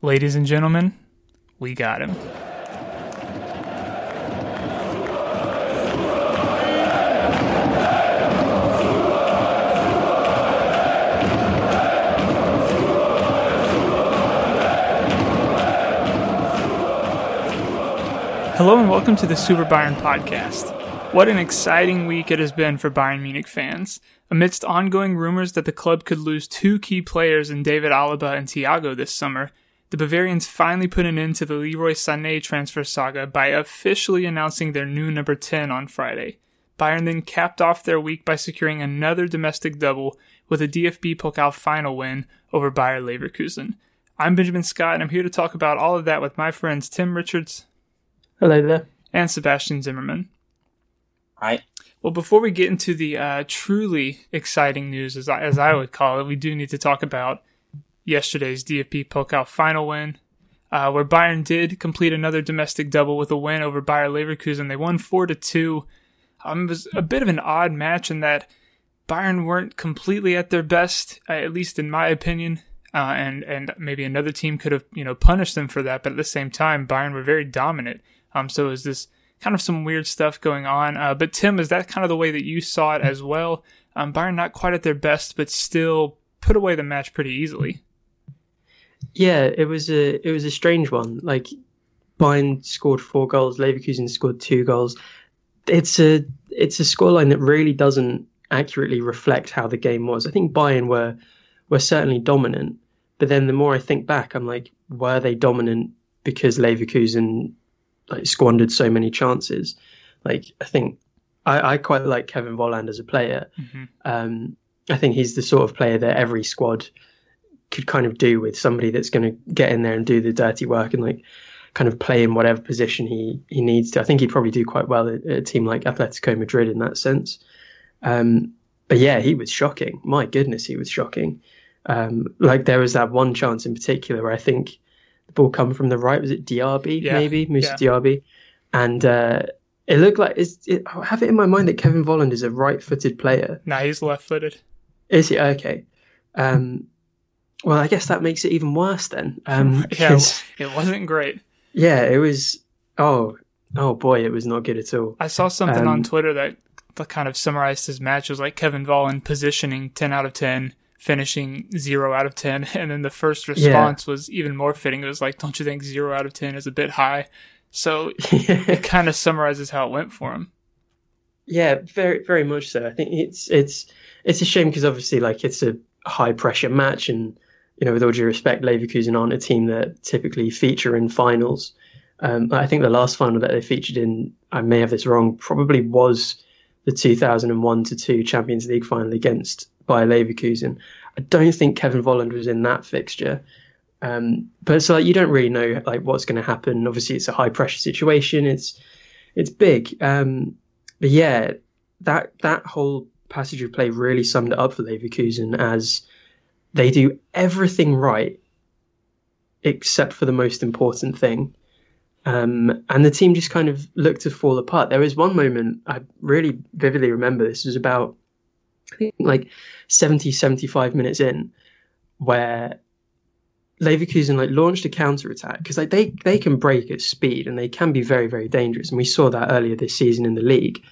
Ladies and gentlemen, we got him. Hello and welcome to the Super Bayern podcast. What an exciting week it has been for Bayern Munich fans. Amidst ongoing rumors that the club could lose two key players in David Alaba and Thiago this summer, the Bavarians finally put an end to the Leroy Sané transfer saga by officially announcing their new number 10 on Friday. Bayern then capped off their week by securing another domestic double with a DFB Pokal final win over Bayer Leverkusen. I'm Benjamin Scott, and I'm here to talk about all of that with my friends Tim Richards Hello there. and Sebastian Zimmerman. Hi. Well, before we get into the uh, truly exciting news, as I, as I would call it, we do need to talk about yesterday's DFB Pokal final win, uh, where Bayern did complete another domestic double with a win over Bayer Leverkusen. They won four to two. Um, it was a bit of an odd match in that Bayern weren't completely at their best, uh, at least in my opinion. Uh, and and maybe another team could have you know punished them for that, but at the same time, Bayern were very dominant. Um, so it was this kind of some weird stuff going on. Uh, but Tim, is that kind of the way that you saw it as well? Um, Bayern not quite at their best, but still put away the match pretty easily. Yeah, it was a it was a strange one. Like Bayern scored four goals, Leverkusen scored two goals. It's a it's a scoreline that really doesn't accurately reflect how the game was. I think Bayern were were certainly dominant, but then the more I think back, I'm like, were they dominant because Leverkusen like squandered so many chances? Like I think I, I quite like Kevin Volland as a player. Mm-hmm. Um, I think he's the sort of player that every squad could kind of do with somebody that's going to get in there and do the dirty work and like kind of play in whatever position he he needs to. I think he'd probably do quite well at, at a team like Atletico Madrid in that sense. Um, but yeah, he was shocking. My goodness, he was shocking. Um, like there was that one chance in particular where I think the ball come from the right. Was it Diaby? Yeah, Maybe Moussa yeah. Diaby, and uh, it looked like it's, it, I have it in my mind that Kevin Volland is a right-footed player. Now he's left-footed. Is he okay? Um, well, I guess that makes it even worse then. Um, Yeah, 'cause- It wasn't great. yeah, it was. Oh, oh boy, it was not good at all. I saw something on Um, Twitter that, kind of summarized his match. It was like Kevin Volland positioning 10 out of 10, finishing 0 out of 10. And then the first response was even more fitting. It was like, don't you think 0 out of 10 is a bit high? So it kind of summarizes how it went for him. yeah, very, very much so. I think it's it's it's a shame because obviously, like, it's a high pressure match, and you know, with all due respect, Leverkusen aren't a team that typically feature in finals. Um, I think the last final that they featured in, I may have this wrong, probably was the 2001 to 2 Champions League final against Bayer Leverkusen. I don't think Kevin Volland was in that fixture. Um, but so like you don't really know like what's going to happen. Obviously, it's a high pressure situation. It's it's big. Um, but yeah, that that whole passage of play really summed it up for Leverkusen as they do everything right except for the most important thing. Um, and the team just kind of looked to fall apart. There was one moment I really vividly remember. This was about, I think, like 70, 75 minutes in, where Leverkusen like launched a counter attack because like they they can break at speed and they can be very very dangerous. And we saw that earlier this season in the league.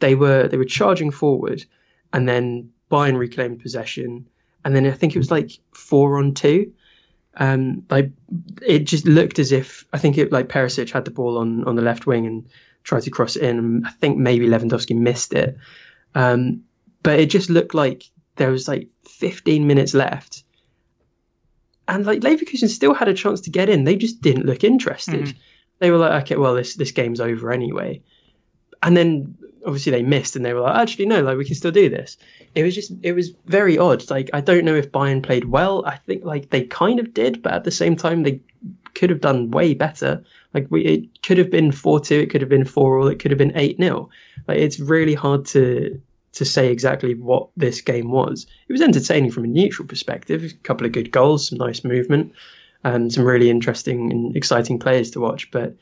They were they were charging forward, and then Bayern reclaimed possession, and then I think it was like four on two. Um, like it just looked as if I think it like Perisic had the ball on on the left wing and tried to cross it in. And I think maybe Lewandowski missed it, um, but it just looked like there was like 15 minutes left, and like Leverkusen still had a chance to get in. They just didn't look interested. Mhm. They were like, okay, well this this game's over anyway, and then obviously they missed, and they were like, actually no, like we can still do this. It was just it was very odd. Like I don't know if Bayern played well. I think like they kind of did, but at the same time they could have done way better. Like we, it could have been four two, it could have been four all, it could have been eight 0 Like it's really hard to to say exactly what this game was. It was entertaining from a neutral perspective. A couple of good goals, some nice movement, and some really interesting and exciting players to watch. But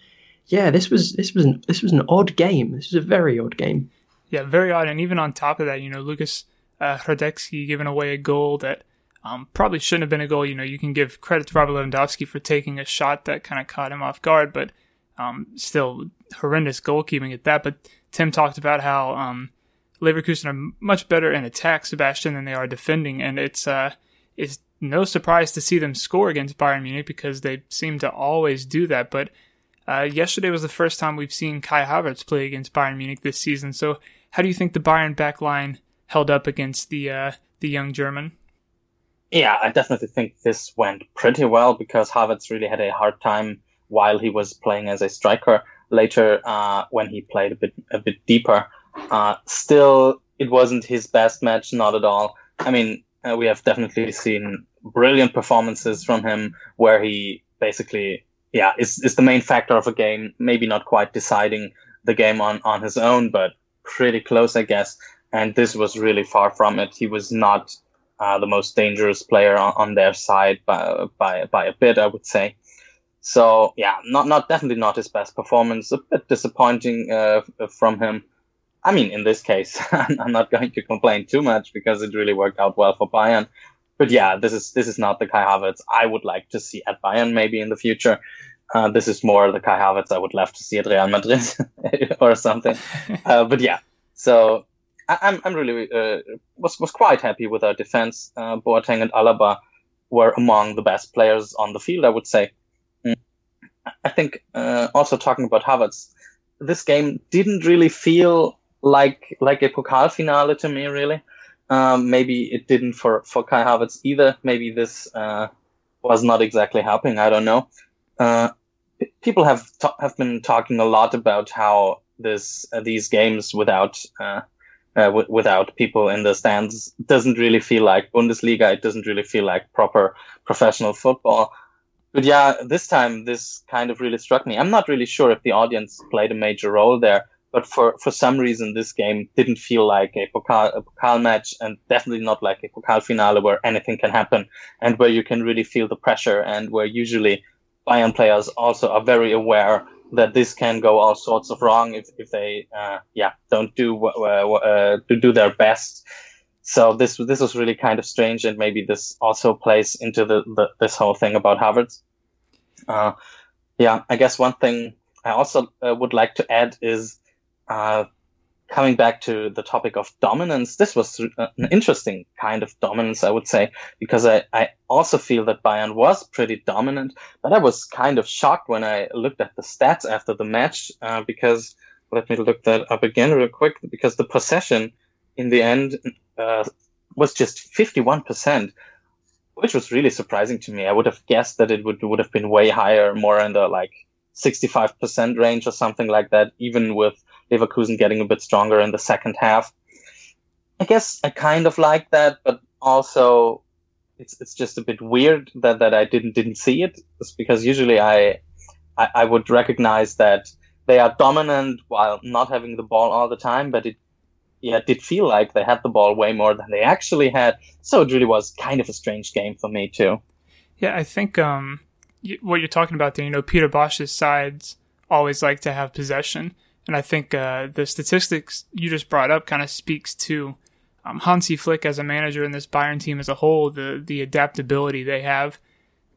yeah, this was this was an, this was an odd game. This was a very odd game. Yeah, very odd. And even on top of that, you know, Lukas uh, Hradecky giving away a goal that Um, probably shouldn't have been a goal. You know, you can give credit to Robert Lewandowski for taking a shot that kind of caught him off guard, but um, still horrendous goalkeeping at that. But Tim talked about how um, Leverkusen are much better in attack, Sebastian, than they are defending, and it's uh, it's no surprise to see them score against Bayern Munich because they seem to always do that. But uh, yesterday was the first time we've seen Kai Havertz play against Bayern Munich this season. So, how do you think the Bayern back line held up against the uh, the young German? Yeah, I definitely think this went pretty well because Havertz really had a hard time while he was playing as a striker. Later, uh, when he played a bit a bit deeper, uh, still it wasn't his best match, not at all. I mean, uh, we have definitely seen brilliant performances from him where he basically, yeah, is is the main factor of a game. Maybe not quite deciding the game on on his own, but pretty close, I guess. And this was really far from it. He was not uh, the most dangerous player on, on, their side by, by by a bit, I would say. So yeah, not not definitely not his best performance. A bit disappointing uh, from him. I mean, in this case, I'm not going to complain too much because it really worked out well for Bayern. But yeah, this is this is not the Kai Havertz I would like to see at Bayern maybe in the future. Uh, this is more the Kai Havertz I would love to see at Real Madrid or something. Uh, but yeah, so I, am I'm, I'm really uh, was was quite happy with our defense. Uh, Boateng and Alaba were among the best players on the field, I would say. Mm. I think uh, also talking about Havertz, this game didn't really feel like like a Pokal finale to me, really. Um, maybe it didn't for for Kai Havertz either. Maybe this uh, was not exactly helping. I don't know. Uh, people have have been talking a lot about how this uh, these games without uh, uh, w- without people in the stands doesn't really feel like Bundesliga. It doesn't really feel like proper professional football. But yeah, this time this kind of really struck me. I'm not really sure if the audience played a major role there, but for, for some reason this game didn't feel like a Pokal, a Pokal match and definitely not like a Pokal finale where anything can happen and where you can really feel the pressure and where usually Bayern players also are very aware that this can go all sorts of wrong if, if they uh, yeah don't do uh, uh, do their best. So this this was really kind of strange, and maybe this also plays into the, the this whole thing about Havertz. Uh, yeah, I guess one thing I also uh, would like to add is uh, coming back to the topic of dominance, this was uh, an interesting kind of dominance, I would say, because I, I also feel that Bayern was pretty dominant, but I was kind of shocked when I looked at the stats after the match, uh, because let me look that up again real quick, because the possession in the end uh, was just 51%, which was really surprising to me. I would have guessed that it would, would have been way higher, more in the like 65% range or something like that, even with Leverkusen getting a bit stronger in the second half. I guess I kind of like that, but also it's it's just a bit weird that, that I didn't didn't see it. It's because usually I, I, I would recognize that they are dominant while not having the ball all the time, but it yeah did feel like they had the ball way more than they actually had. So it really was kind of a strange game for me too. Yeah, I think um, what you're talking about there, you know, Peter Bosz's sides always like to have possession. And I think uh, the statistics you just brought up kind of speaks to um, Hansi Flick as a manager and this Bayern team as a whole, the the adaptability they have.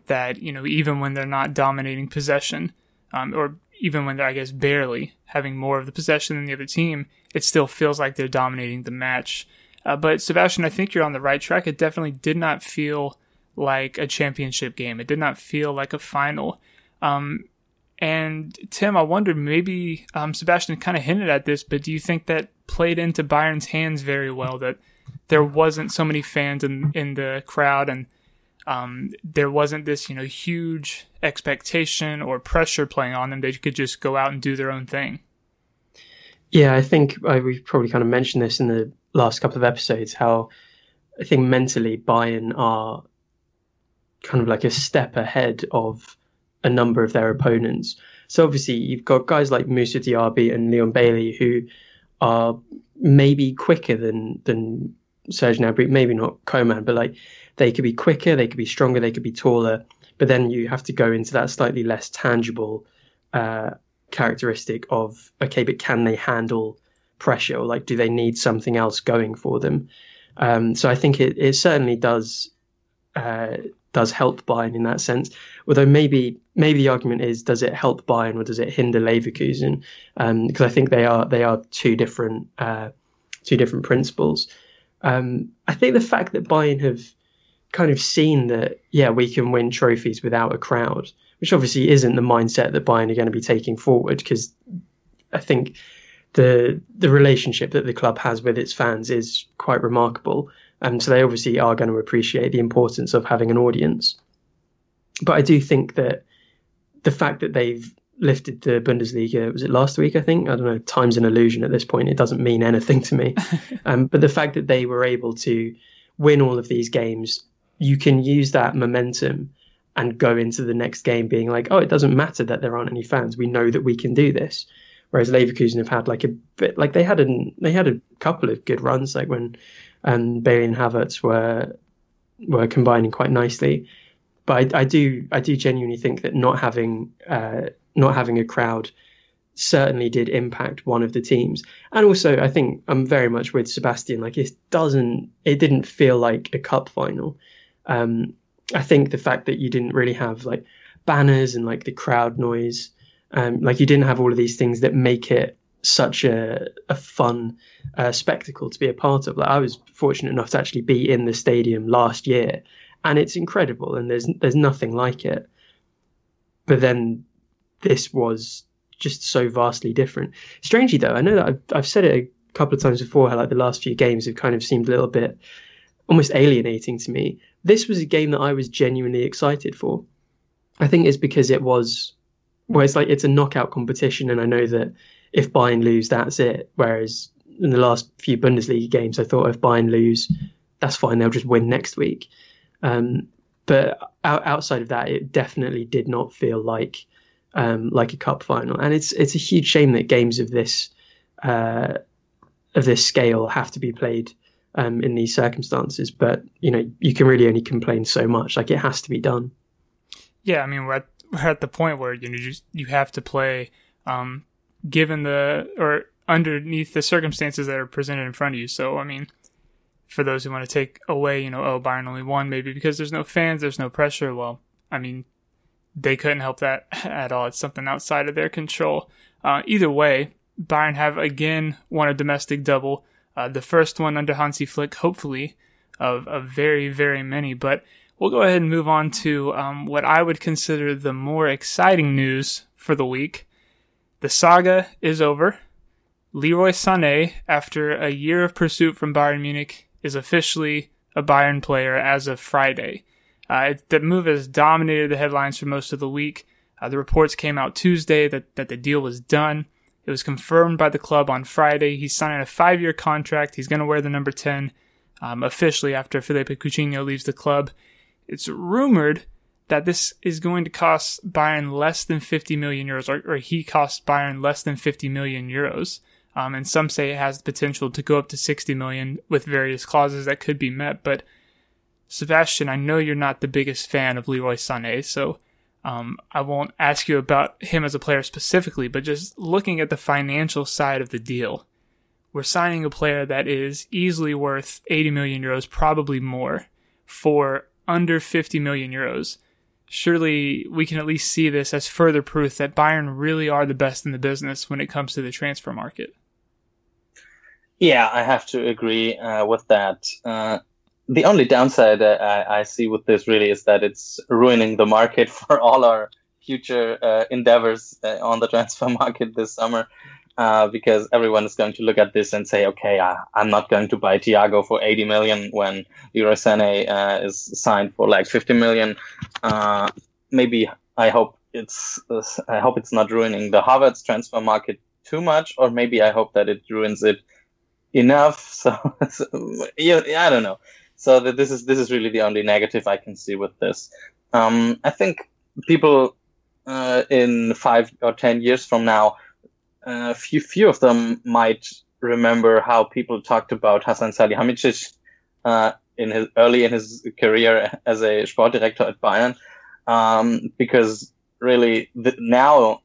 That you know, even when they're not dominating possession, um, or even when they're I guess barely having more of the possession than the other team, it still feels like they're dominating the match. Uh, but Sebastian, I think you're on the right track. It definitely did not feel like a championship game. It did not feel like a final. Um, and Tim, I wondered maybe um, Sebastian kind of hinted at this, but do you think that played into Bayern's hands very well that there wasn't so many fans in in the crowd and um, there wasn't this you know huge expectation or pressure playing on them; they could just go out and do their own thing. Yeah, I think I, we've probably kind of mentioned this in the last couple of episodes. How I think mentally Bayern are kind of like a step ahead of a number of their opponents. So obviously you've got guys like Moussa Diaby and Leon Bailey who are maybe quicker than than Serge Gnabry, maybe not Coman, but like they could be quicker, they could be stronger, they could be taller. But then you have to go into that slightly less tangible uh, characteristic of okay, but can they handle pressure? Or like, do they need something else going for them? Um, so I think it, it certainly does uh, does help Bayern in that sense. Although maybe maybe the argument is does it help Bayern or does it hinder Leverkusen? Because um, I think they are they are two different uh, two different principles. Um, I think the fact that Bayern have kind of seen that yeah we can win trophies without a crowd, which obviously isn't the mindset that Bayern are going to be taking forward because I think the the relationship that the club has with its fans is quite remarkable. And so they obviously are going to appreciate the importance of having an audience. But I do think that the fact that they've lifted the Bundesliga, was it last week, I think? I don't know, time's an illusion at this point. It doesn't mean anything to me. um, but the fact that they were able to win all of these games, you can use that momentum and go into the next game being like, oh, it doesn't matter that there aren't any fans. We know that we can do this. Whereas Leverkusen have had like a bit, like they had a, they had a couple of good runs, like when and Bailey and Havertz were were combining quite nicely. But I, I do I do genuinely think that not having uh, not having a crowd certainly did impact one of the teams. And also I think I'm very much with Sebastian. Like it doesn't it didn't feel like a cup final. Um, I think the fact that you didn't really have like banners and like the crowd noise, um, like you didn't have all of these things that make it such a, a fun uh, spectacle to be a part of. Like I was fortunate enough to actually be in the stadium last year, and it's incredible, and there's there's nothing like it. But then this was just so vastly different. Strangely though, I know that I've, I've said it a couple of times before how like the last few games have kind of seemed a little bit almost alienating to me. This was a game that I was genuinely excited for. I think it's because it was well, it's like it's a knockout competition, and I know that if Bayern lose, that's it. Whereas in the last few Bundesliga games, I thought if Bayern lose, that's fine. They'll just win next week. Um, but out, outside of that, it definitely did not feel like um, like a cup final. And it's it's a huge shame that games of this uh, of this scale have to be played um, in these circumstances. But you know, you can really only complain so much. Like it has to be done. Yeah, I mean, we're at, we're at the point where you know you, you have to play um, given the or underneath the circumstances that are presented in front of you. So, I mean, for those who want to take away, you know, oh, Bayern only won maybe because there's no fans, there's no pressure. Well, I mean, they couldn't help that at all. It's something outside of their control. Uh, either way, Bayern have again won a domestic double. Uh, the first one under Hansi Flick, hopefully, of, of very, very many. But we'll go ahead and move on to um, what I would consider the more exciting news for the week. The saga is over. Leroy Sané, after a year of pursuit from Bayern Munich, is officially a Bayern player as of Friday. Uh, the move has dominated the headlines for most of the week. Uh, the reports came out Tuesday that, that the deal was done. It was confirmed by the club on Friday. He's signing a five year contract. He's going to wear the number 10 um, officially after Felipe Coutinho leaves the club. It's rumored that this is going to cost Bayern less than 50 million euros, or, or he costs Bayern less than 50 million euros. Um, and some say it has the potential to go up to 60 million with various clauses that could be met. But Sebastian, I know you're not the biggest fan of Leroy Sané, so um, I won't ask you about him as a player specifically, but just looking at the financial side of the deal, we're signing a player that is easily worth 80 million euros, probably more, for under 50 million euros surely we can at least see this as further proof that Bayern really are the best in the business when it comes to the transfer market. Yeah, I have to agree uh, with that. Uh, the only downside I, I, see with this really is that it's ruining the market for all our future uh, endeavors uh, on the transfer market this summer uh, because everyone is going to look at this and say, okay, I, am not going to buy Thiago for 80 million when Leroy Sané uh, is signed for like 50 million. Uh, maybe I hope it's I hope it's not ruining the Havertz transfer market too much, or maybe I hope that it ruins it enough. So, so yeah, I don't know. So that this is this is really the only negative I can see with this. Um, I think people uh, in five or ten years from now a few few of them might remember how people talked about Hasan Salihamidzic uh, in his early in his career as a sport director at Bayern, um, because really now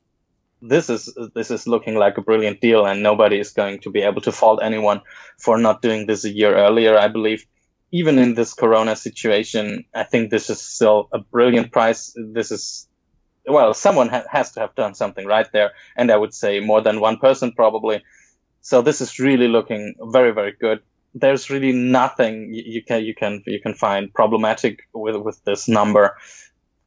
this is this is looking like a brilliant deal, and nobody is going to be able to fault anyone for not doing this a year earlier. I believe even in this Corona situation, I think this is still a brilliant price. This is well, someone ha- has to have done something right there, and I would say more than one person probably. So this is really looking very, very good. There's really nothing you can you can you can find problematic with with this number.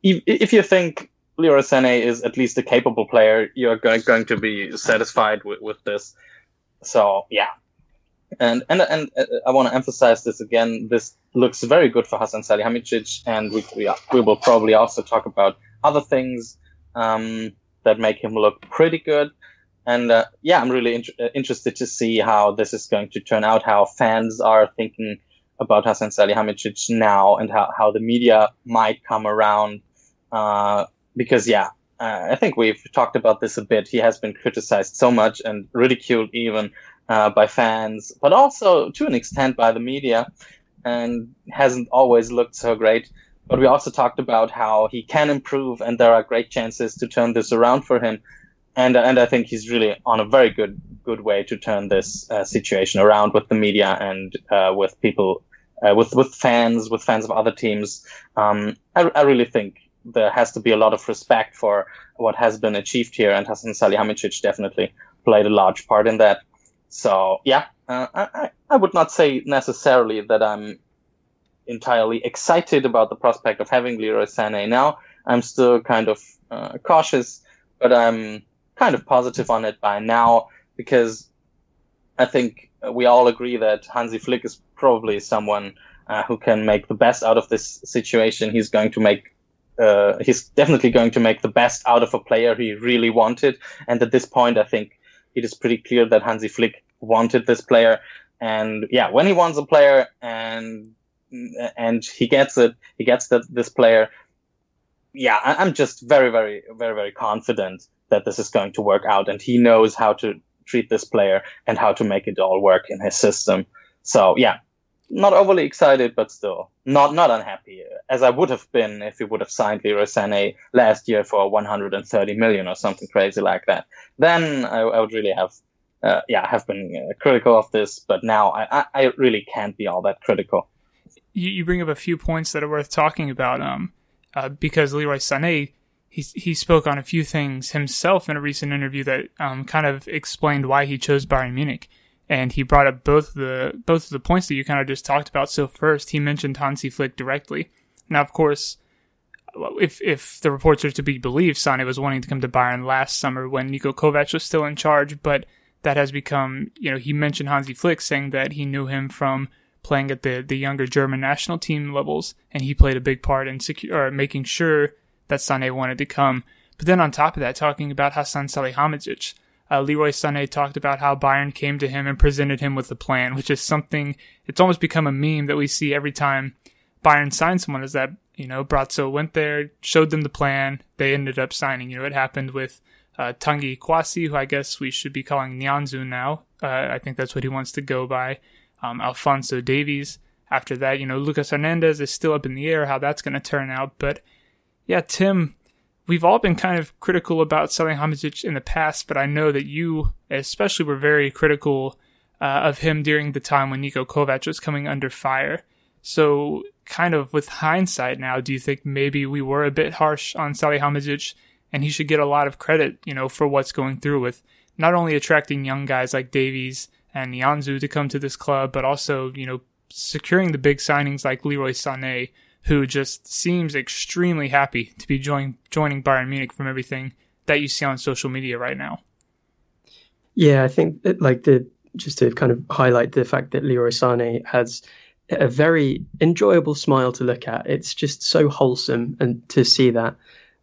If, if you think Leroy Sané is at least a capable player, you're going, going to be satisfied with, with this. So yeah, and and and uh, I want to emphasize this again. This looks very good for Hassan Salihamidzic, and we we, we will probably also talk about other things um, that make him look pretty good. And uh, yeah, I'm really in- uh, interested to see how this is going to turn out. How fans are thinking about Hassan Salihamidzic now, and how how the media might come around. Uh, because yeah, uh, I think we've talked about this a bit. He has been criticized so much and ridiculed even uh, by fans, but also to an extent by the media, and hasn't always looked so great. But we also talked about how he can improve, and there are great chances to turn this around for him. And and I think he's really on a very good good way to turn this uh, situation around with the media and uh, with people, uh, with with fans, with fans of other teams. Um, I, I really think there has to be a lot of respect for what has been achieved here, and Hassan Salihamidzic definitely played a large part in that. So yeah, uh, I, I would not say necessarily that I'm entirely excited about the prospect of having Leroy Sané now. I'm still kind of uh, cautious, but I'm kind of positive on it by now because I think we all agree that Hansi Flick is probably someone uh, who can make the best out of this situation. He's going to make uh, he's definitely going to make the best out of a player he really wanted. And at this point, I think it is pretty clear that Hansi Flick wanted this player. And yeah, when he wants a player and and he gets it, he gets that this player. Yeah, I'm just very, very, very, very confident that this is going to work out, and he knows how to treat this player and how to make it all work in his system. So yeah, not overly excited, but still not not unhappy, as I would have been if we would have signed Leroy Sané last year for 130 million or something crazy like that. Then I, I would really have, uh, yeah, have been uh, critical of this. But now I, I really can't be all that critical. You, you bring up a few points that are worth talking about, um, uh, because Leroy Sané. He, he spoke on a few things himself in a recent interview that um, kind of explained why he chose Bayern Munich and he brought up both the both of the points that you kind of just talked about. So first, he mentioned Hansi Flick directly. Now, of course, if if the reports are to be believed, Sane was wanting to come to Bayern last summer when Niko Kovac was still in charge, but that has become, you know, he mentioned Hansi Flick saying that he knew him from playing at the the younger German national team levels, and he played a big part in secure, making sure that Sane wanted to come. But then on top of that, talking about Hassan Salihamidzic, uh, Leroy Sané talked about how Bayern came to him and presented him with a plan, which is something, it's almost become a meme that we see every time Bayern signs someone is that, you know, Brazzo went there, showed them the plan, they ended up signing. You know, it happened with uh, Tanguy Kouassi, who I guess we should be calling Nianzou now. Uh, I think that's what he wants to go by. Um, Alphonso Davies. After that, you know, Lucas Hernandez is still up in the air how that's going to turn out. But yeah, Tim, we've all been kind of critical about Salihamidzic in the past, but I know that you especially were very critical uh, of him during the time when Niko Kovac was coming under fire. So, kind of with hindsight now, do you think maybe we were a bit harsh on Salihamidzic and he should get a lot of credit, you know, for what's going through with not only attracting young guys like Davies and Nianzou to come to this club, but also, you know, securing the big signings like Leroy Sané, who just seems extremely happy to be join, joining Bayern Munich from everything that you see on social media right now. Yeah, I think that, like the just to kind of highlight the fact that Leroy Sané has a very enjoyable smile to look at. It's just so wholesome, and to see that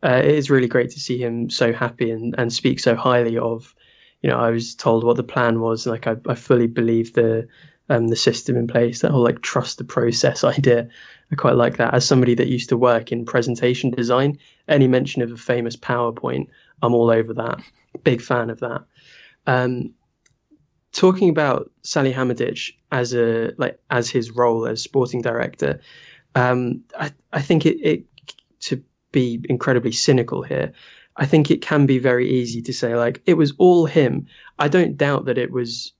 uh, it is really great to see him so happy and, and speak so highly of. You know, I was told what the plan was. Like, I, I fully believe the um, the system in place, that whole like trust the process idea. I quite like that. As somebody that used to work in presentation design, any mention of a famous PowerPoint, I'm all over that. Big fan of that. Um, talking about Sally Salihamidzic as a like as his role as sporting director, um, I, I think it, it to be incredibly cynical here. I think it can be very easy to say like it was all him. I don't doubt that it was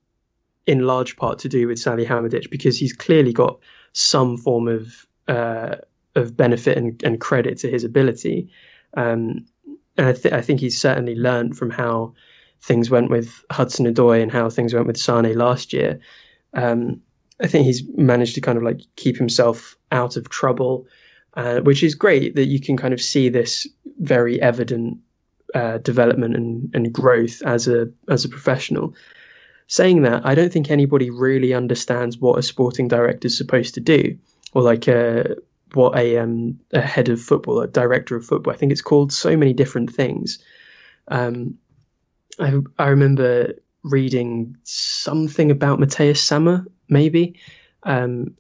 in large part to do with Sally Salihamidzic because he's clearly got some form of uh, of benefit and, and, credit to his ability. Um, and I, th- I, think he's certainly learned from how things went with Hudson Odoi and how things went with Sane last year. Um, I think he's managed to kind of like keep himself out of trouble, uh, which is great that you can kind of see this very evident uh, development and, and growth as a as a professional. Saying that, I don't think anybody really understands what a sporting director is supposed to do, or like a, uh, what a um, a head of football, a director of football. I think it's called so many different things. Um, I I remember reading something about Matthias Sammer, maybe, um,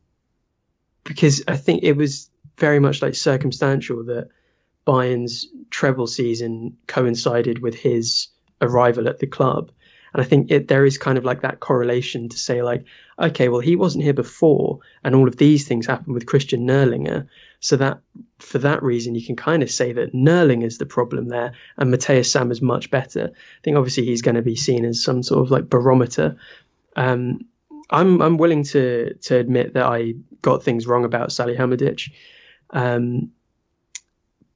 because I think it was very much like circumstantial that Bayern's treble season coincided with his arrival at the club. And I think it, there is kind of like that correlation to say, like, okay, well, he wasn't here before, and all of these things happened with Christian Nerlinger. So that for that reason, you can kind of say that Nerling is the problem there, and Matthias Sam is much better. I think obviously he's going to be seen as some sort of like barometer. Um, I'm I'm willing to to admit that I got things wrong about Salihamidzic. Um,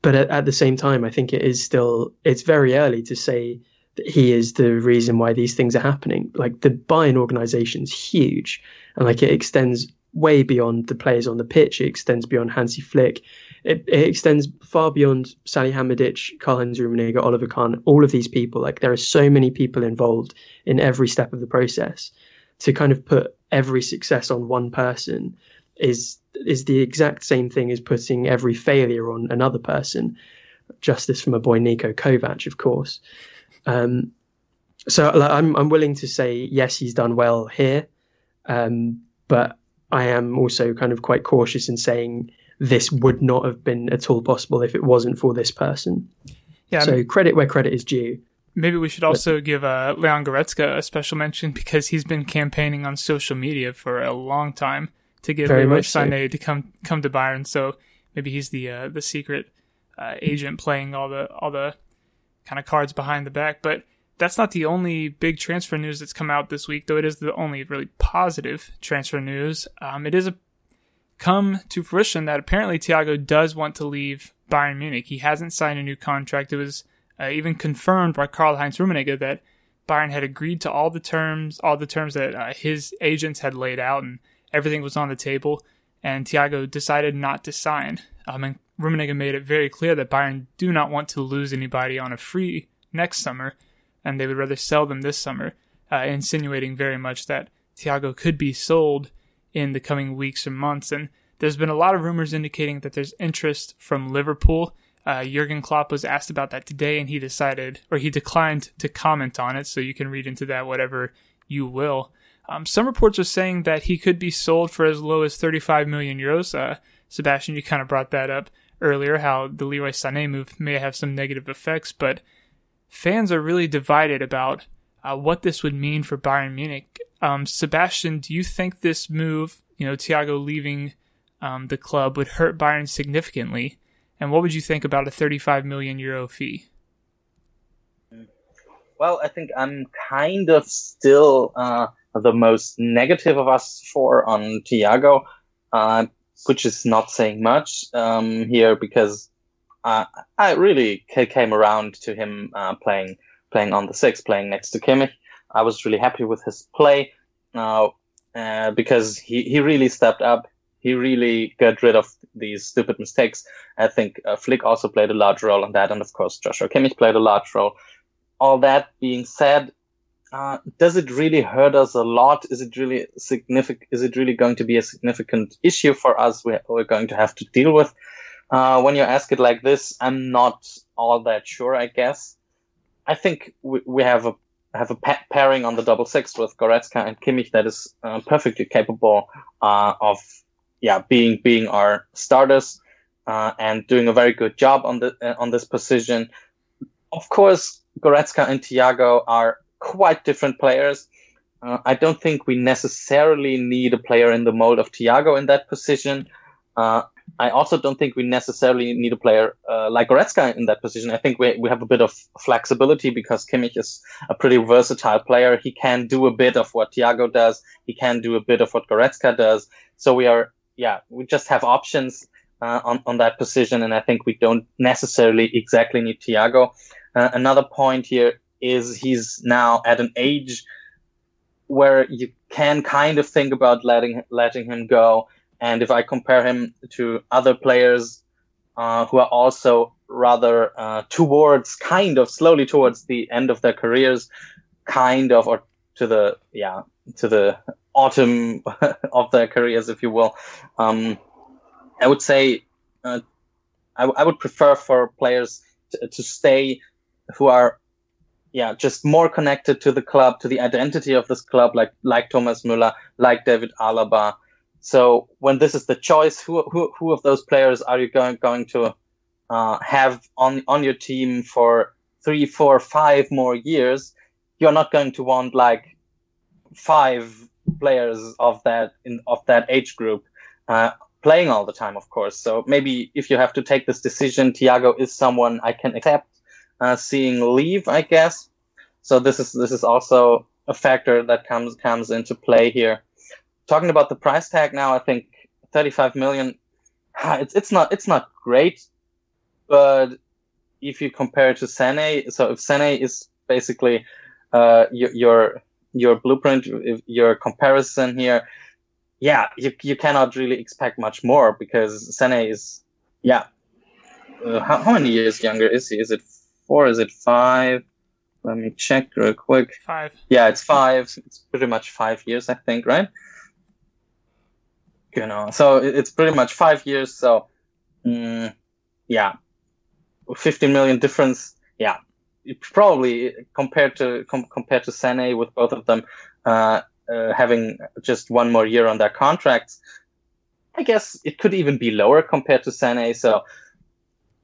but at, at, the same time, I think it is still it's very early to say that he is the reason why these things are happening. Like the Bayern organization is huge, and like it extends way beyond the players on the pitch. It extends beyond Hansi Flick. It, it extends far beyond Sally Salihamidzic, Karl-Heinz Rummenigge, Oliver Kahn, all of these people. Like there are so many people involved in every step of the process. To kind of put every success on one person is is the exact same thing as putting every failure on another person. Justice from a boy Niko Kovac, of course. Um, so like, I'm I'm willing to say yes, he's done well here, um, but I am also kind of quite cautious in saying this would not have been at all possible if it wasn't for this person. Yeah. So credit where credit is due. Maybe we should also but, give uh, Leon Goretzka a special mention because he's been campaigning on social media for a long time to get Leroy Sané so. to come come to Bayern. So maybe he's the uh, the secret uh, agent playing all the all the kind of cards behind the back. But that's not the only big transfer news that's come out this week, though it is the only really positive transfer news. Um, it is a come to fruition that apparently Thiago does want to leave Bayern Munich. He hasn't signed a new contract. It was uh, even confirmed by Karl Heinz Rummenigge that Bayern had agreed to all the terms, all the terms that uh, his agents had laid out, and everything was on the table. And Thiago decided not to sign. Um, and Rummenigge made it very clear that Bayern do not want to lose anybody on a free next summer, and they would rather sell them this summer, uh, insinuating very much that Thiago could be sold in the coming weeks or months. And there's been a lot of rumors indicating that there's interest from Liverpool. Uh, Jurgen Klopp was asked about that today, and he decided, or he declined to comment on it. So you can read into that whatever you will. Um, some reports are saying that he could be sold for as low as 35 million euros. Uh, Sebastian, you kind of brought that up earlier, how the Leroy Sané move may have some negative effects, but fans are really divided about uh, what this would mean for Bayern Munich. Um, Sebastian, do you think this move, you know, Thiago leaving um, the club, would hurt Bayern significantly? And what would you think about a 35 million euro fee? Well, I think I'm kind of still uh, the most negative of us four on Thiago, uh, which is not saying much um, here because uh, I really came around to him uh, playing playing on the six, playing next to Kimmich. I was really happy with his play now uh, because he, he really stepped up. He really got rid of these stupid mistakes. I think uh, Flick also played a large role on that, and of course Joshua Kimmich played a large role. All that being said, uh, does it really hurt us a lot? Is it really significant? Is it really going to be a significant issue for us? We're, we're going to have to deal with. Uh, when you ask it like this, I'm not all that sure. I guess. I think we, we have a have a pa- pairing on the double six with Goretzka and Kimmich that is uh, perfectly capable uh, of yeah being being our starters uh, and doing a very good job on the on this position. Of course, Goretzka and Thiago are quite different players. Uh, I don't think we necessarily need a player in the mold of Thiago in that position. Uh, I also don't think we necessarily need a player uh, like Goretzka in that position. I think we, we have a bit of flexibility because Kimmich is a pretty versatile player. He can do a bit of what Thiago does. He can do a bit of what Goretzka does. So we are, yeah, we just have options uh, on, on that position. And I think we don't necessarily exactly need Thiago. Uh, another point here is he's now at an age where you can kind of think about letting letting him go. And if I compare him to other players uh, who are also rather uh, towards, kind of slowly towards the end of their careers, kind of, or to the, yeah, to the autumn of their careers, if you will, um, I would say uh, I, I, would prefer for players to stay who are yeah, just more connected to the club, to the identity of this club, like like Thomas Müller, like David Alaba, so when this is the choice, who who, who of those players are you going going to uh, have on on your team for three, four, five more years? You're not going to want like five players of that in of that age group uh, playing all the time, of course. So maybe if you have to take this decision, Thiago is someone I can accept uh, seeing leave, I guess. So this is this is also a factor that comes comes into play here talking about the price tag now, I think 35 million. It's it's not it's not great, but if you compare it to Sané, so if Sané is basically uh, your, your your blueprint, your comparison here, yeah, you you cannot really expect much more because Sané is, yeah, uh, how, how many years younger is he? Is it four? Is it five? Let me check real quick. Five. Yeah, it's five. It's pretty much five years, I think, right? you know so it's pretty much five years so mm, yeah 15 million difference yeah probably compared to com- compared to Sané with both of them uh, uh, having just one more year on their contracts I guess it could even be lower compared to Sané so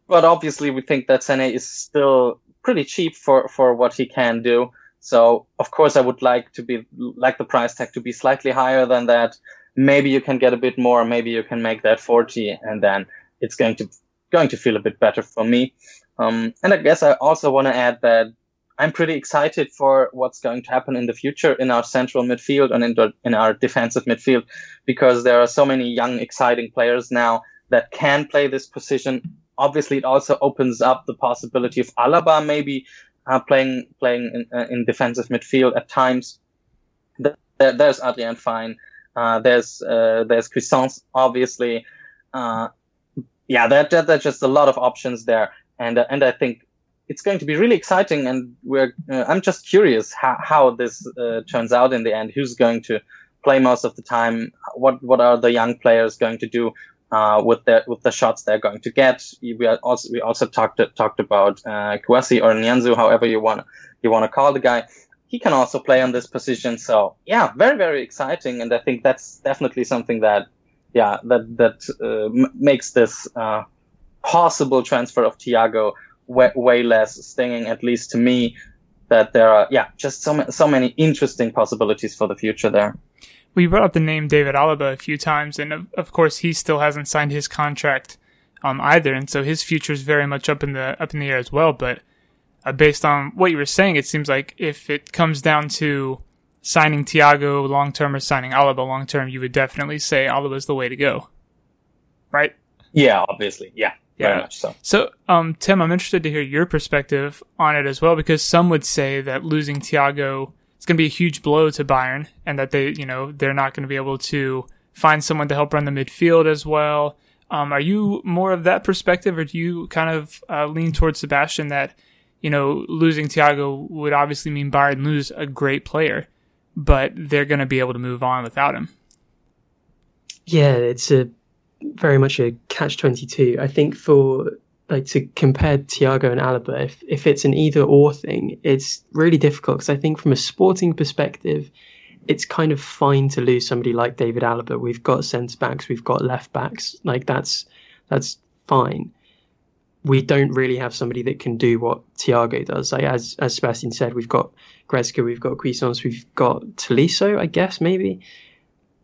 but obviously we think that Sané is still pretty cheap for for what he can do. So of course I would like to be like the price tag to be slightly higher than that. Maybe you can get a bit more maybe you can make that 40 and then it's going to going to feel a bit better for me. Um, and i guess i also want to add that i'm pretty excited for what's going to happen in the future in our central midfield and in, the, in our defensive midfield because there are so many young exciting players now that can play this position obviously it also opens up the possibility of alaba maybe uh, playing playing in, uh, in defensive midfield at times there, there's adrian fein uh, there's uh, there's Cuisance, obviously. Uh, yeah, there, there, there's just a lot of options there, and uh, and I think it's going to be really exciting. And we're I'm just curious how how this turns out in the end. Who's going to play most of the time? What what are the young players going to do? Uh, with the with the shots they're going to get. We also we also talked talked about uh, or Nianzou, however you want you want to call the guy he can also play on this position. So yeah, very very exciting, and I think that's definitely something that yeah that that uh, m- makes this uh, possible transfer of Thiago way, way less stinging, at least to me. That there are yeah just so so many interesting possibilities for the future there. We brought up the name David Alaba a few times, and of, of course he still hasn't signed his contract um, either, and so his future is very much up in the up in the air as well. But uh, based on what you were saying, it seems like if it comes down to signing Thiago long term or signing Alaba long term, you would definitely say Alaba is the way to go, right? Yeah, obviously, yeah, yeah. very much so. So, um, Tim, I'm interested to hear your perspective on it as well, because some would say that losing Thiago going to be a huge blow to Bayern, and that they, you know, they're not going to be able to find someone to help run the midfield as well. Um, are you more of that perspective, or do you kind of uh, lean towards Sebastian that? you know, losing Thiago would obviously mean Bayern lose a great player, but they're going to be able to move on without him. Yeah, it's a very much a catch twenty two. I think for like to compare Thiago and Alaba, if if it's an either or thing, it's really difficult because I think from a sporting perspective, it's kind of fine to lose somebody like David Alaba. We've got centre backs, we've got left backs, like that's that's fine we don't really have somebody that can do what Thiago does. Like as as Sebastian said, we've got Goretzka, we've got Cuisance, we've got Tolisso, I guess maybe.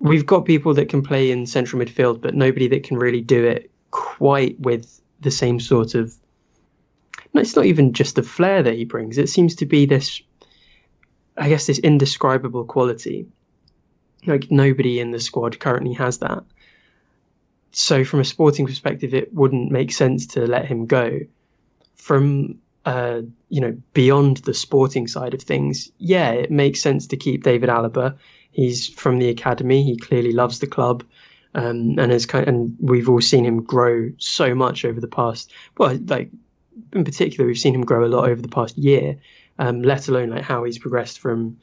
We've got people that can play in central midfield, but nobody that can really do it quite with the same sort of. No, it's not even just the flair that he brings. It seems to be this, I guess, this indescribable quality. Like nobody in the squad currently has that. So, from a sporting perspective, it wouldn't make sense to let him go. From uh, you know, beyond the sporting side of things, yeah, it makes sense to keep David Alaba. He's from the academy. He clearly loves the club, um, and has kind of, and we've all seen him grow so much over the past. Well, like in particular, we've seen him grow a lot over the past year. Um, let alone like how he's progressed from,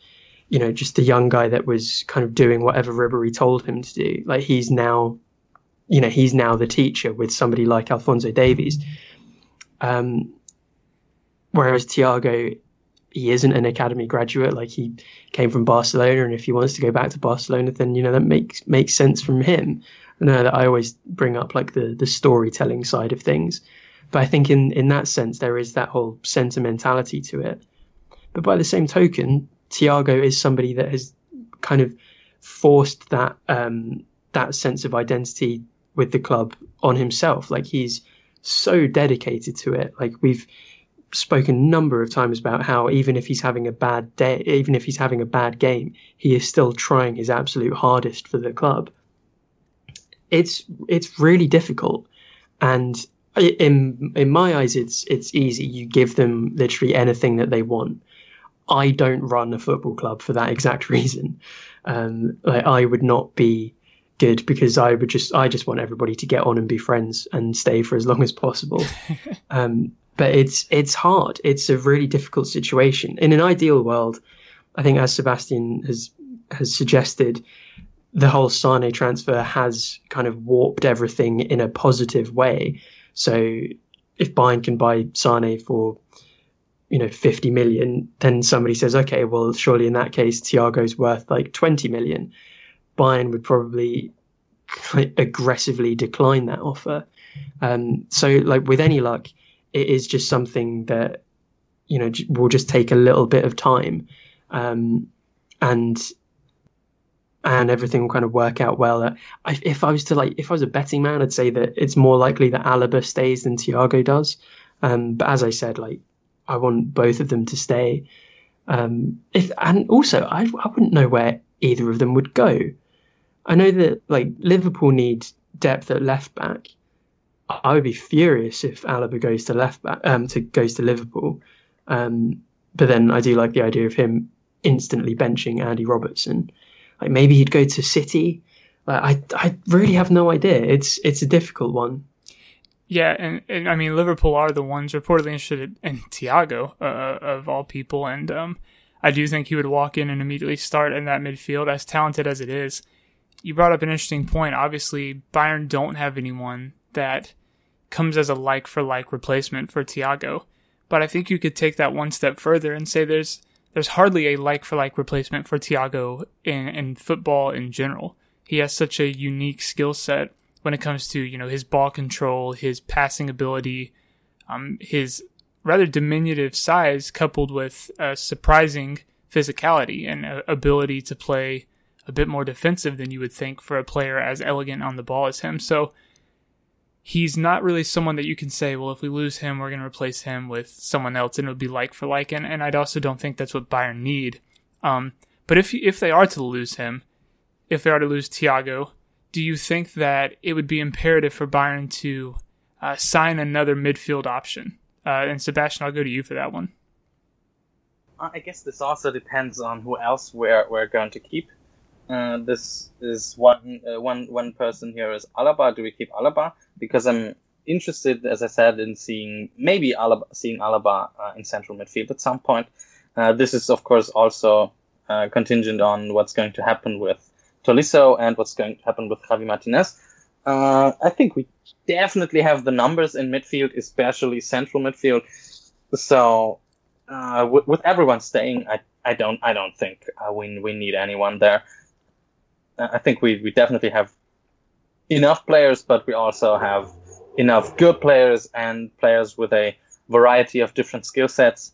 you know, just a young guy that was kind of doing whatever Ribery told him to do. Like he's now, you know, he's now the teacher with somebody like Alphonso Davies. Um, Whereas Thiago, he isn't an academy graduate. Like he came from Barcelona, and if he wants to go back to Barcelona, then you know that makes makes sense from him. I know that I always bring up like the the storytelling side of things, but I think in in that sense there is that whole sentimentality to it. But by the same token, Thiago is somebody that has kind of forced that um, that sense of identity with the club on himself. Like he's so dedicated to it. Like we've spoken a number of times about how even if he's having a bad day, even if he's having a bad game, he is still trying his absolute hardest for the club. It's it's really difficult, and in in my eyes, it's it's easy. You give them literally anything that they want. I don't run a football club for that exact reason. Um, like I would not be good because I would just I just want everybody to get on and be friends and stay for as long as possible. um, but it's it's hard. It's a really difficult situation. In an ideal world, I think as Sebastian has has suggested, the whole Sane transfer has kind of warped everything in a positive way. So if Bayern can buy Sane for you know 50 million, then somebody says, okay, well surely in that case Thiago's worth like 20 million. Bayern would probably aggressively decline that offer. Um, so like with any luck, it is just something that you know will just take a little bit of time, um, and and everything will kind of work out well. I, if I was to like, if I was a betting man, I'd say that it's more likely that Alaba stays than Thiago does. Um, but as I said, like I want both of them to stay. Um, if and also I I wouldn't know where either of them would go. I know that like Liverpool need depth at left back, I would be furious if Alaba goes to left back, um, to goes to Liverpool. Um, but then I do like the idea of him instantly benching Andy Robertson. Like maybe he'd go to City. Like I, I really have no idea. It's it's a difficult one. Yeah, and, and I mean Liverpool are the ones reportedly interested in Thiago uh, uh, of all people, and um, I do think he would walk in and immediately start in that midfield, as talented as it is. You brought up an interesting point. Obviously, Bayern don't have anyone that comes as a like for like replacement for Thiago. But I think you could take that one step further and say there's there's hardly a like for like replacement for Thiago in, in football in general. He has such a unique skill set when it comes to, you know, his ball control, his passing ability, um, his rather diminutive size coupled with a surprising physicality and ability to play a bit more defensive than you would think for a player as elegant on the ball as him. So he's not really someone that you can say, well, if we lose him, we're going to replace him with someone else, and it would be like for like. And, and I also don't think that's what Bayern need. Um, but if if they are to lose him, if they are to lose Thiago, do you think that it would be imperative for Bayern to uh, sign another midfield option? Uh, and Sebastian, I'll go to you for that one. I guess this also depends on who else we're we're going to keep. Uh, this is one uh, one one person here is Alaba. Do we keep Alaba? Because I'm interested, as I said, in seeing maybe Alaba, seeing Alaba uh, in central midfield at some point. Uh, this is of course also uh, contingent on what's going to happen with Tolisso and what's going to happen with Javi Martinez. I think we definitely have the numbers in midfield, especially central midfield. So with, with everyone staying, I I don't I don't think we we need anyone there. I think we, we definitely have enough players, but we also have enough good players and players with a variety of different skill sets.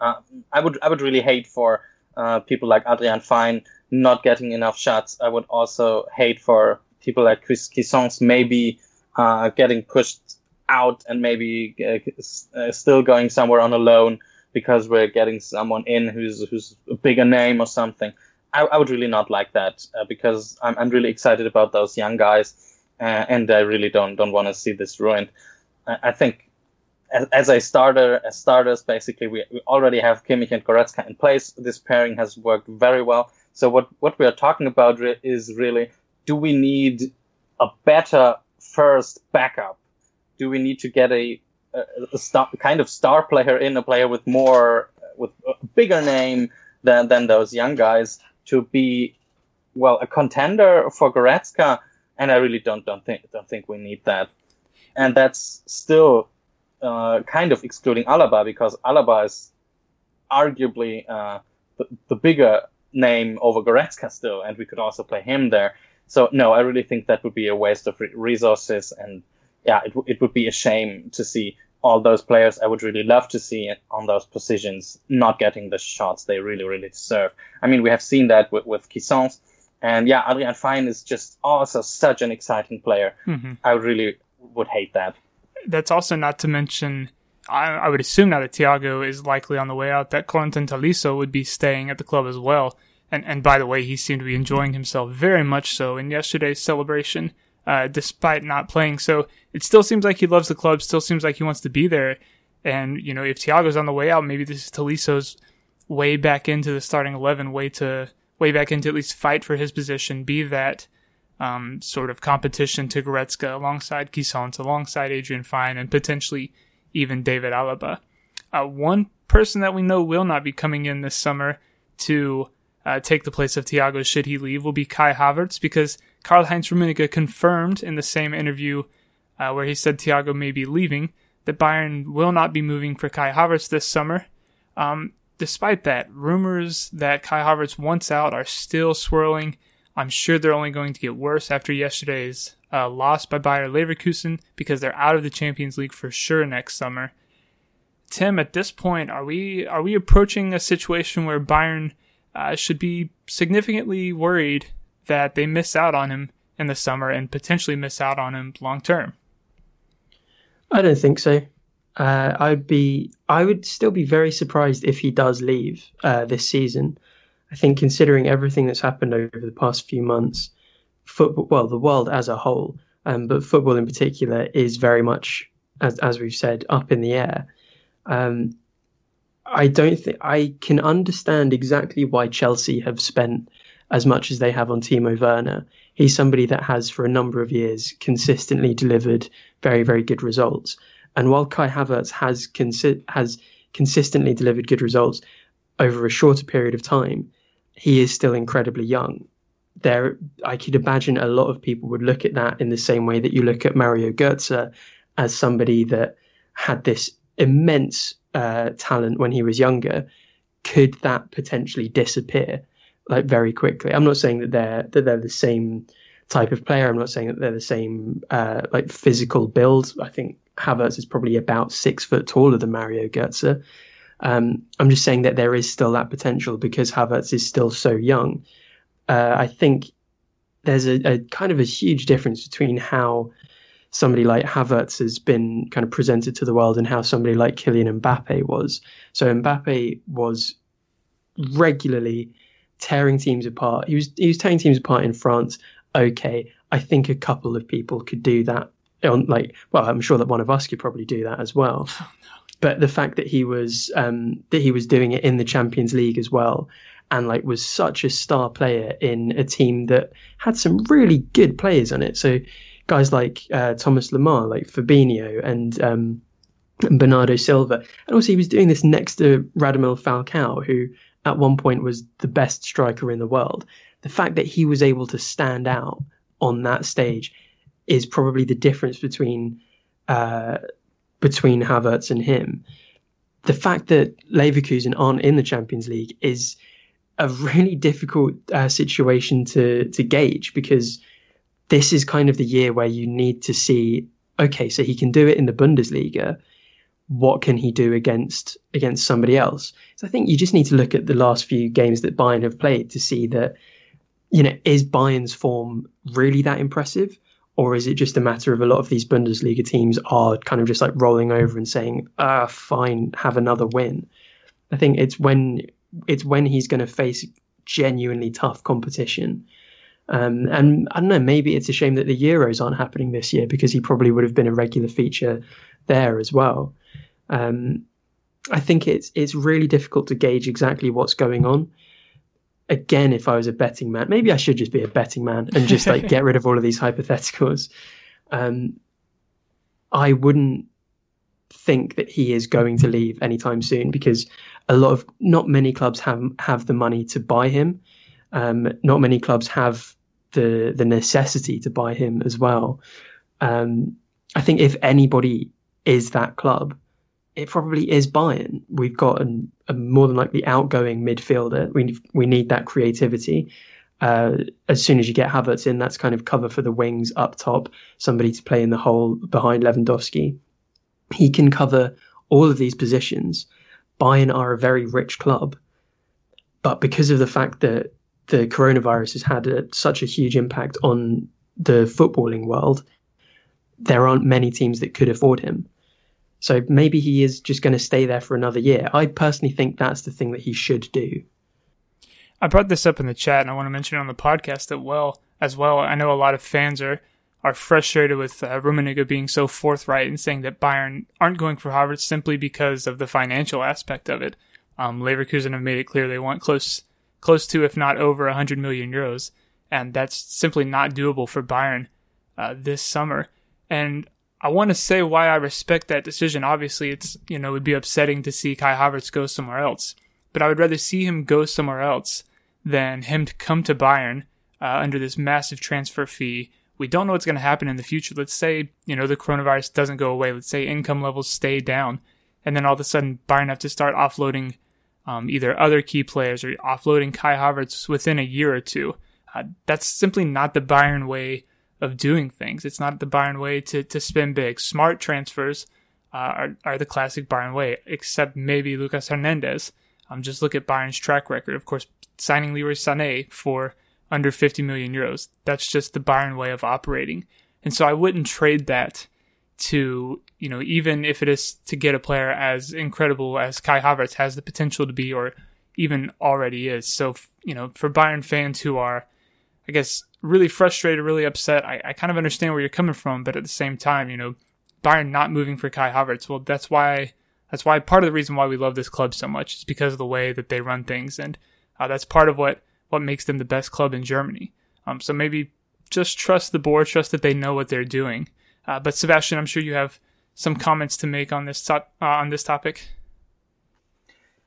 Uh, I would I would really hate for uh, people like Adrian Fein not getting enough shots. I would also hate for people like Chris Cuisance maybe uh, getting pushed out and maybe uh, uh, still going somewhere on a loan because we're getting someone in who's who's a bigger name or something. I, I would really not like that uh, because I'm, I'm really excited about those young guys, uh, and I really don't don't want to see this ruined. I, I think as, as, a starter, as starters, basically we, we already have Kimmich and Goretzka in place. This pairing has worked very well. So what what we are talking about re- is really do we need a better first backup? Do we need to get a, a, star, kind of star player in, a player with more, with a bigger name than, than those young guys to be, well, a contender for Goretzka? And I really don't don't think don't think we need that. And that's still uh, kind of excluding Alaba because Alaba is arguably uh, the, the bigger name over Goretzka still, and we could also play him there. So no, I really think that would be a waste of resources, and yeah, it, w- it would be a shame to see all those players I would really love to see on those positions not getting the shots they really, really deserve. I mean, we have seen that with, with Cuisance. And yeah, Adrian Fein is just also such an exciting player. Mm-hmm. I really would hate that. That's also not to mention, I, I, would assume now that Thiago is likely on the way out, that Corentin Tolisso would be staying at the club as well. And and by the way, he seemed to be enjoying himself very much so in yesterday's celebration, uh, despite not playing. So it still seems like he loves the club. Still seems like he wants to be there. And you know, if Thiago's on the way out, maybe this is Tolisso's way back into the starting eleven, way to way back into at least fight for his position, be that um, sort of competition to Goretzka alongside Cuisance, alongside Adrian Fein, and potentially even David Alaba. Uh, one person that we know will not be coming in this summer to uh, take the place of Thiago should he leave will be Kai Havertz because Karl Heinz Rummenigge confirmed in the same interview uh, where he said Thiago may be leaving that Bayern will not be moving for Kai Havertz this summer. Um, despite that, rumors that Kai Havertz wants out are still swirling. I'm sure they're only going to get worse after yesterday's uh, loss by Bayer Leverkusen because they're out of the Champions League for sure next summer. Tim, at this point, are we are we approaching a situation where Bayern uh, should be significantly worried that they miss out on him in the summer and potentially miss out on him long term. I don't think so. Uh, I'd be, I would still be very surprised if he does leave uh, this season. I think considering everything that's happened over the past few months, football, well, the world as a whole, um, but football in particular is very much, as as we've said, up in the air. Um, I don't think I can understand exactly why Chelsea have spent as much as they have on Timo Werner. He's somebody that has, for a number of years, consistently delivered very, very good results. And while Kai Havertz has consi- has consistently delivered good results over a shorter period of time, he is still incredibly young. There, I could imagine a lot of people would look at that in the same way that you look at Mario Götze as somebody that had this immense uh, talent when he was younger, could that potentially disappear like very quickly? I'm not saying that they're that they're the same type of player. I'm not saying that they're the same uh, like physical build. I think Havertz is probably about six foot taller than Mario Götze. Um, I'm just saying that there is still that potential because Havertz is still so young. Uh, I think there's a, a, kind of a huge difference between how somebody like Havertz has been kind of presented to the world and how somebody like Kylian Mbappe was. So Mbappe was regularly tearing teams apart. He was he was tearing teams apart in France. Okay, I think a couple of people could do that. On like, well, I'm sure that one of us could probably do that as well. Oh, no. But the fact that he was um, that he was doing it in the Champions League as well, and like was such a star player in a team that had some really good players on it. So guys like uh, Thomas Lemar, like Fabinho and um, Bernardo Silva. And also, he was doing this next to Radamel Falcao, who at one point was the best striker in the world. The fact that he was able to stand out on that stage is probably the difference between uh, between Havertz and him. The fact that Leverkusen aren't in the Champions League is a really difficult uh, situation to to gauge because this is kind of the year where you need to see okay, so he can do it in the Bundesliga. What can he do against against somebody else? So I think you just need to look at the last few games that Bayern have played to see that, you know, is Bayern's form really that impressive, Or is it just a matter of a lot of these Bundesliga teams are kind of just like rolling over and saying, ah, fine, have another win? I think it's when it's when he's going to face genuinely tough competition. Um, and I don't know, maybe it's a shame that the Euros aren't happening this year because he probably would have been a regular feature there as well. Um, I think it's it's really difficult to gauge exactly what's going on. Again, if I was a betting man, maybe I should just be a betting man and just like get rid of all of these hypotheticals. Um, I wouldn't think that he is going to leave anytime soon because a lot of not many clubs have have the money to buy him. Um, not many clubs have the the necessity to buy him as well. Um, I think if anybody is that club, it probably is Bayern. We've got an, a more than likely outgoing midfielder. We we need that creativity. Uh, as soon as you get Havertz in, that's kind of cover for the wings up top, somebody to play in the hole behind Lewandowski. He can cover all of these positions. Bayern are a very rich club, but because of the fact that the coronavirus has had a, such a huge impact on the footballing world, there aren't many teams that could afford him. So maybe he is just going to stay there for another year. I personally think that's the thing that he should do. I brought this up in the chat, and I want to mention it on the podcast as well. As well, I know a lot of fans are are frustrated with uh, Rummenigge being so forthright and saying that Bayern aren't going for Havertz simply because of the financial aspect of it. Um, Leverkusen have made it clear they want close close to, if not over, 100 million euros, and that's simply not doable for Bayern uh, this summer. And I want to say why I respect that decision. Obviously, it's you know it would be upsetting to see Kai Havertz go somewhere else, but I would rather see him go somewhere else than him to come to Bayern uh, under this massive transfer fee. We don't know what's going to happen in the future. Let's say you know the coronavirus doesn't go away. Let's say income levels stay down, and then all of a sudden Bayern have to start offloading um, either other key players or offloading Kai Havertz within a year or two. Uh, that's simply not the Bayern way of doing things. It's not the Bayern way to, to spin big. Smart transfers uh, are, are the classic Bayern way, except maybe Lucas Hernandez. Um, just look at Bayern's track record. Of course, signing Leroy Sané for under 50 million euros. That's just the Bayern way of operating. And so I wouldn't trade that to, you know, even if it is to get a player as incredible as Kai Havertz has the potential to be or even already is. So, you know, for Bayern fans who are, I guess, really frustrated, really upset. I, I kind of understand where you're coming from, but at the same time, you know, Bayern not moving for Kai Havertz. Well, that's why that's why part of the reason why we love this club so much is because of the way that they run things, and uh, that's part of what what makes them the best club in Germany. Um, so maybe just trust the board, trust that they know what they're doing. Uh, but Sebastian, I'm sure you have some comments to make on this uh, on this topic.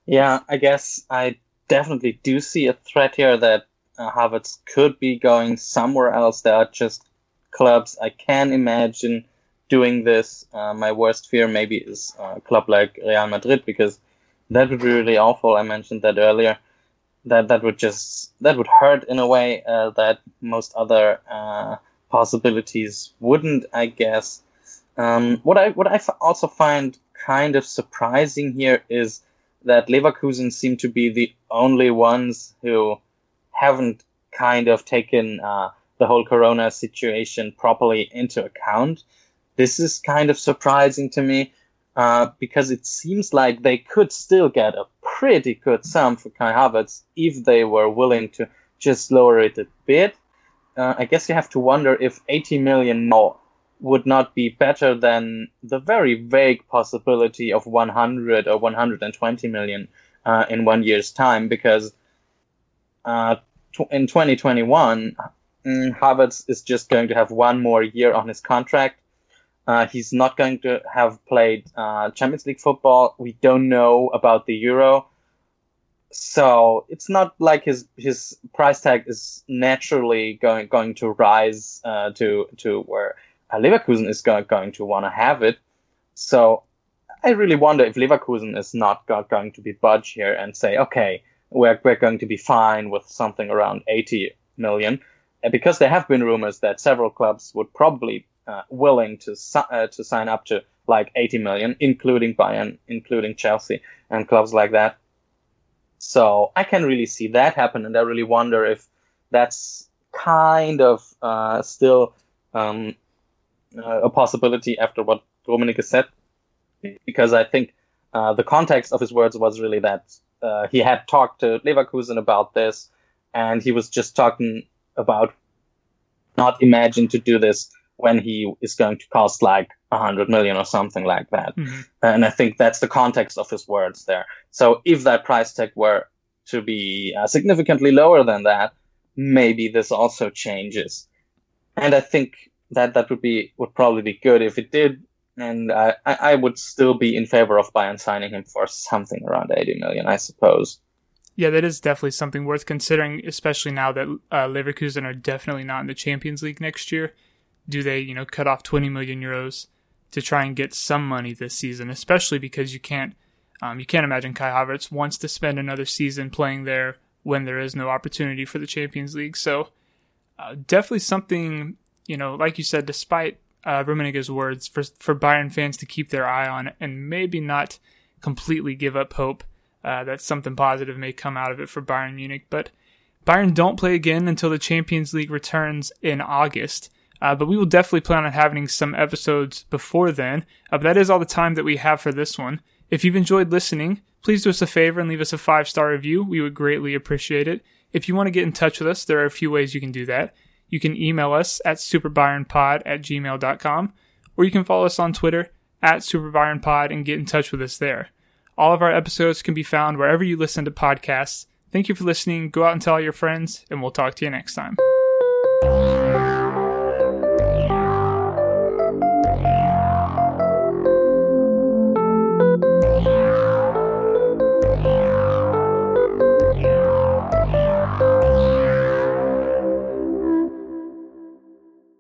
Yeah, I guess I definitely do see a threat here that uh, Havertz could be going somewhere else. There are just clubs I can imagine doing this. Uh, my worst fear maybe is a club like Real Madrid because that would be really awful. I mentioned that earlier. That that would just that would hurt in a way uh, that most other uh, possibilities wouldn't. I guess. Um, what I what I also find kind of surprising here is that Leverkusen seem to be the only ones who haven't kind of taken uh, the whole corona situation properly into account. This is kind of surprising to me uh, because it seems like they could still get a pretty good sum for Kai Havertz if they were willing to just lower it a bit. Uh, I guess you have to wonder if 80 million now would not be better than the very vague possibility of 100 or 120 million uh, in one year's time because uh, in 2021, mm, Havertz is just going to have one more year on his contract. Uh, he's not going to have played uh, Champions League football. We don't know about the Euro, so it's not like his his price tag is naturally going going to rise uh, to to where Leverkusen is going going to want to have it. So I really wonder if Leverkusen is not going to be budge here and say, okay, we're, we're going to be fine with something around 80 million. Because there have been rumors that several clubs would probably uh, willing to uh, to sign up to like 80 million, including Bayern, including Chelsea, and clubs like that. So I can really see that happen, and I really wonder if that's kind of uh, still um, uh, a possibility after what Rummenigge said, because I think uh, the context of his words was really that uh, he had talked to Leverkusen about this, and he was just talking about not imagine to do this when he is going to cost like a hundred million or something like that. Mm-hmm. And I think that's the context of his words there. So if that price tag were to be uh, significantly lower than that, maybe this also changes. And I think that that would be would probably be good if it did. And I, I would still be in favor of Bayern signing him for something around 80 million, I suppose. Yeah, that is definitely something worth considering, especially now that uh, Leverkusen are definitely not in the Champions League next year. Do they, you know, cut off 20 million euros to try and get some money this season, especially because you can't, um, you can't imagine Kai Havertz wants to spend another season playing there when there is no opportunity for the Champions League. So, uh, definitely something, you know, like you said, despite uh, Rummenigge's words, for for Bayern fans to keep their eye on and maybe not completely give up hope uh, that something positive may come out of it for Bayern Munich. But Bayern don't play again until the Champions League returns in August. Uh, but we will definitely plan on having some episodes before then. Uh, but that is all the time that we have for this one. If you've enjoyed listening, please do us a favor and leave us a five star review. We would greatly appreciate it. If you want to get in touch with us, there are a few ways you can do that. You can email us at superbayernpod at gmail.com, or you can follow us on Twitter at superbayernpod and get in touch with us there. All of our episodes can be found wherever you listen to podcasts. Thank you for listening. Go out and tell your friends, and we'll talk to you next time.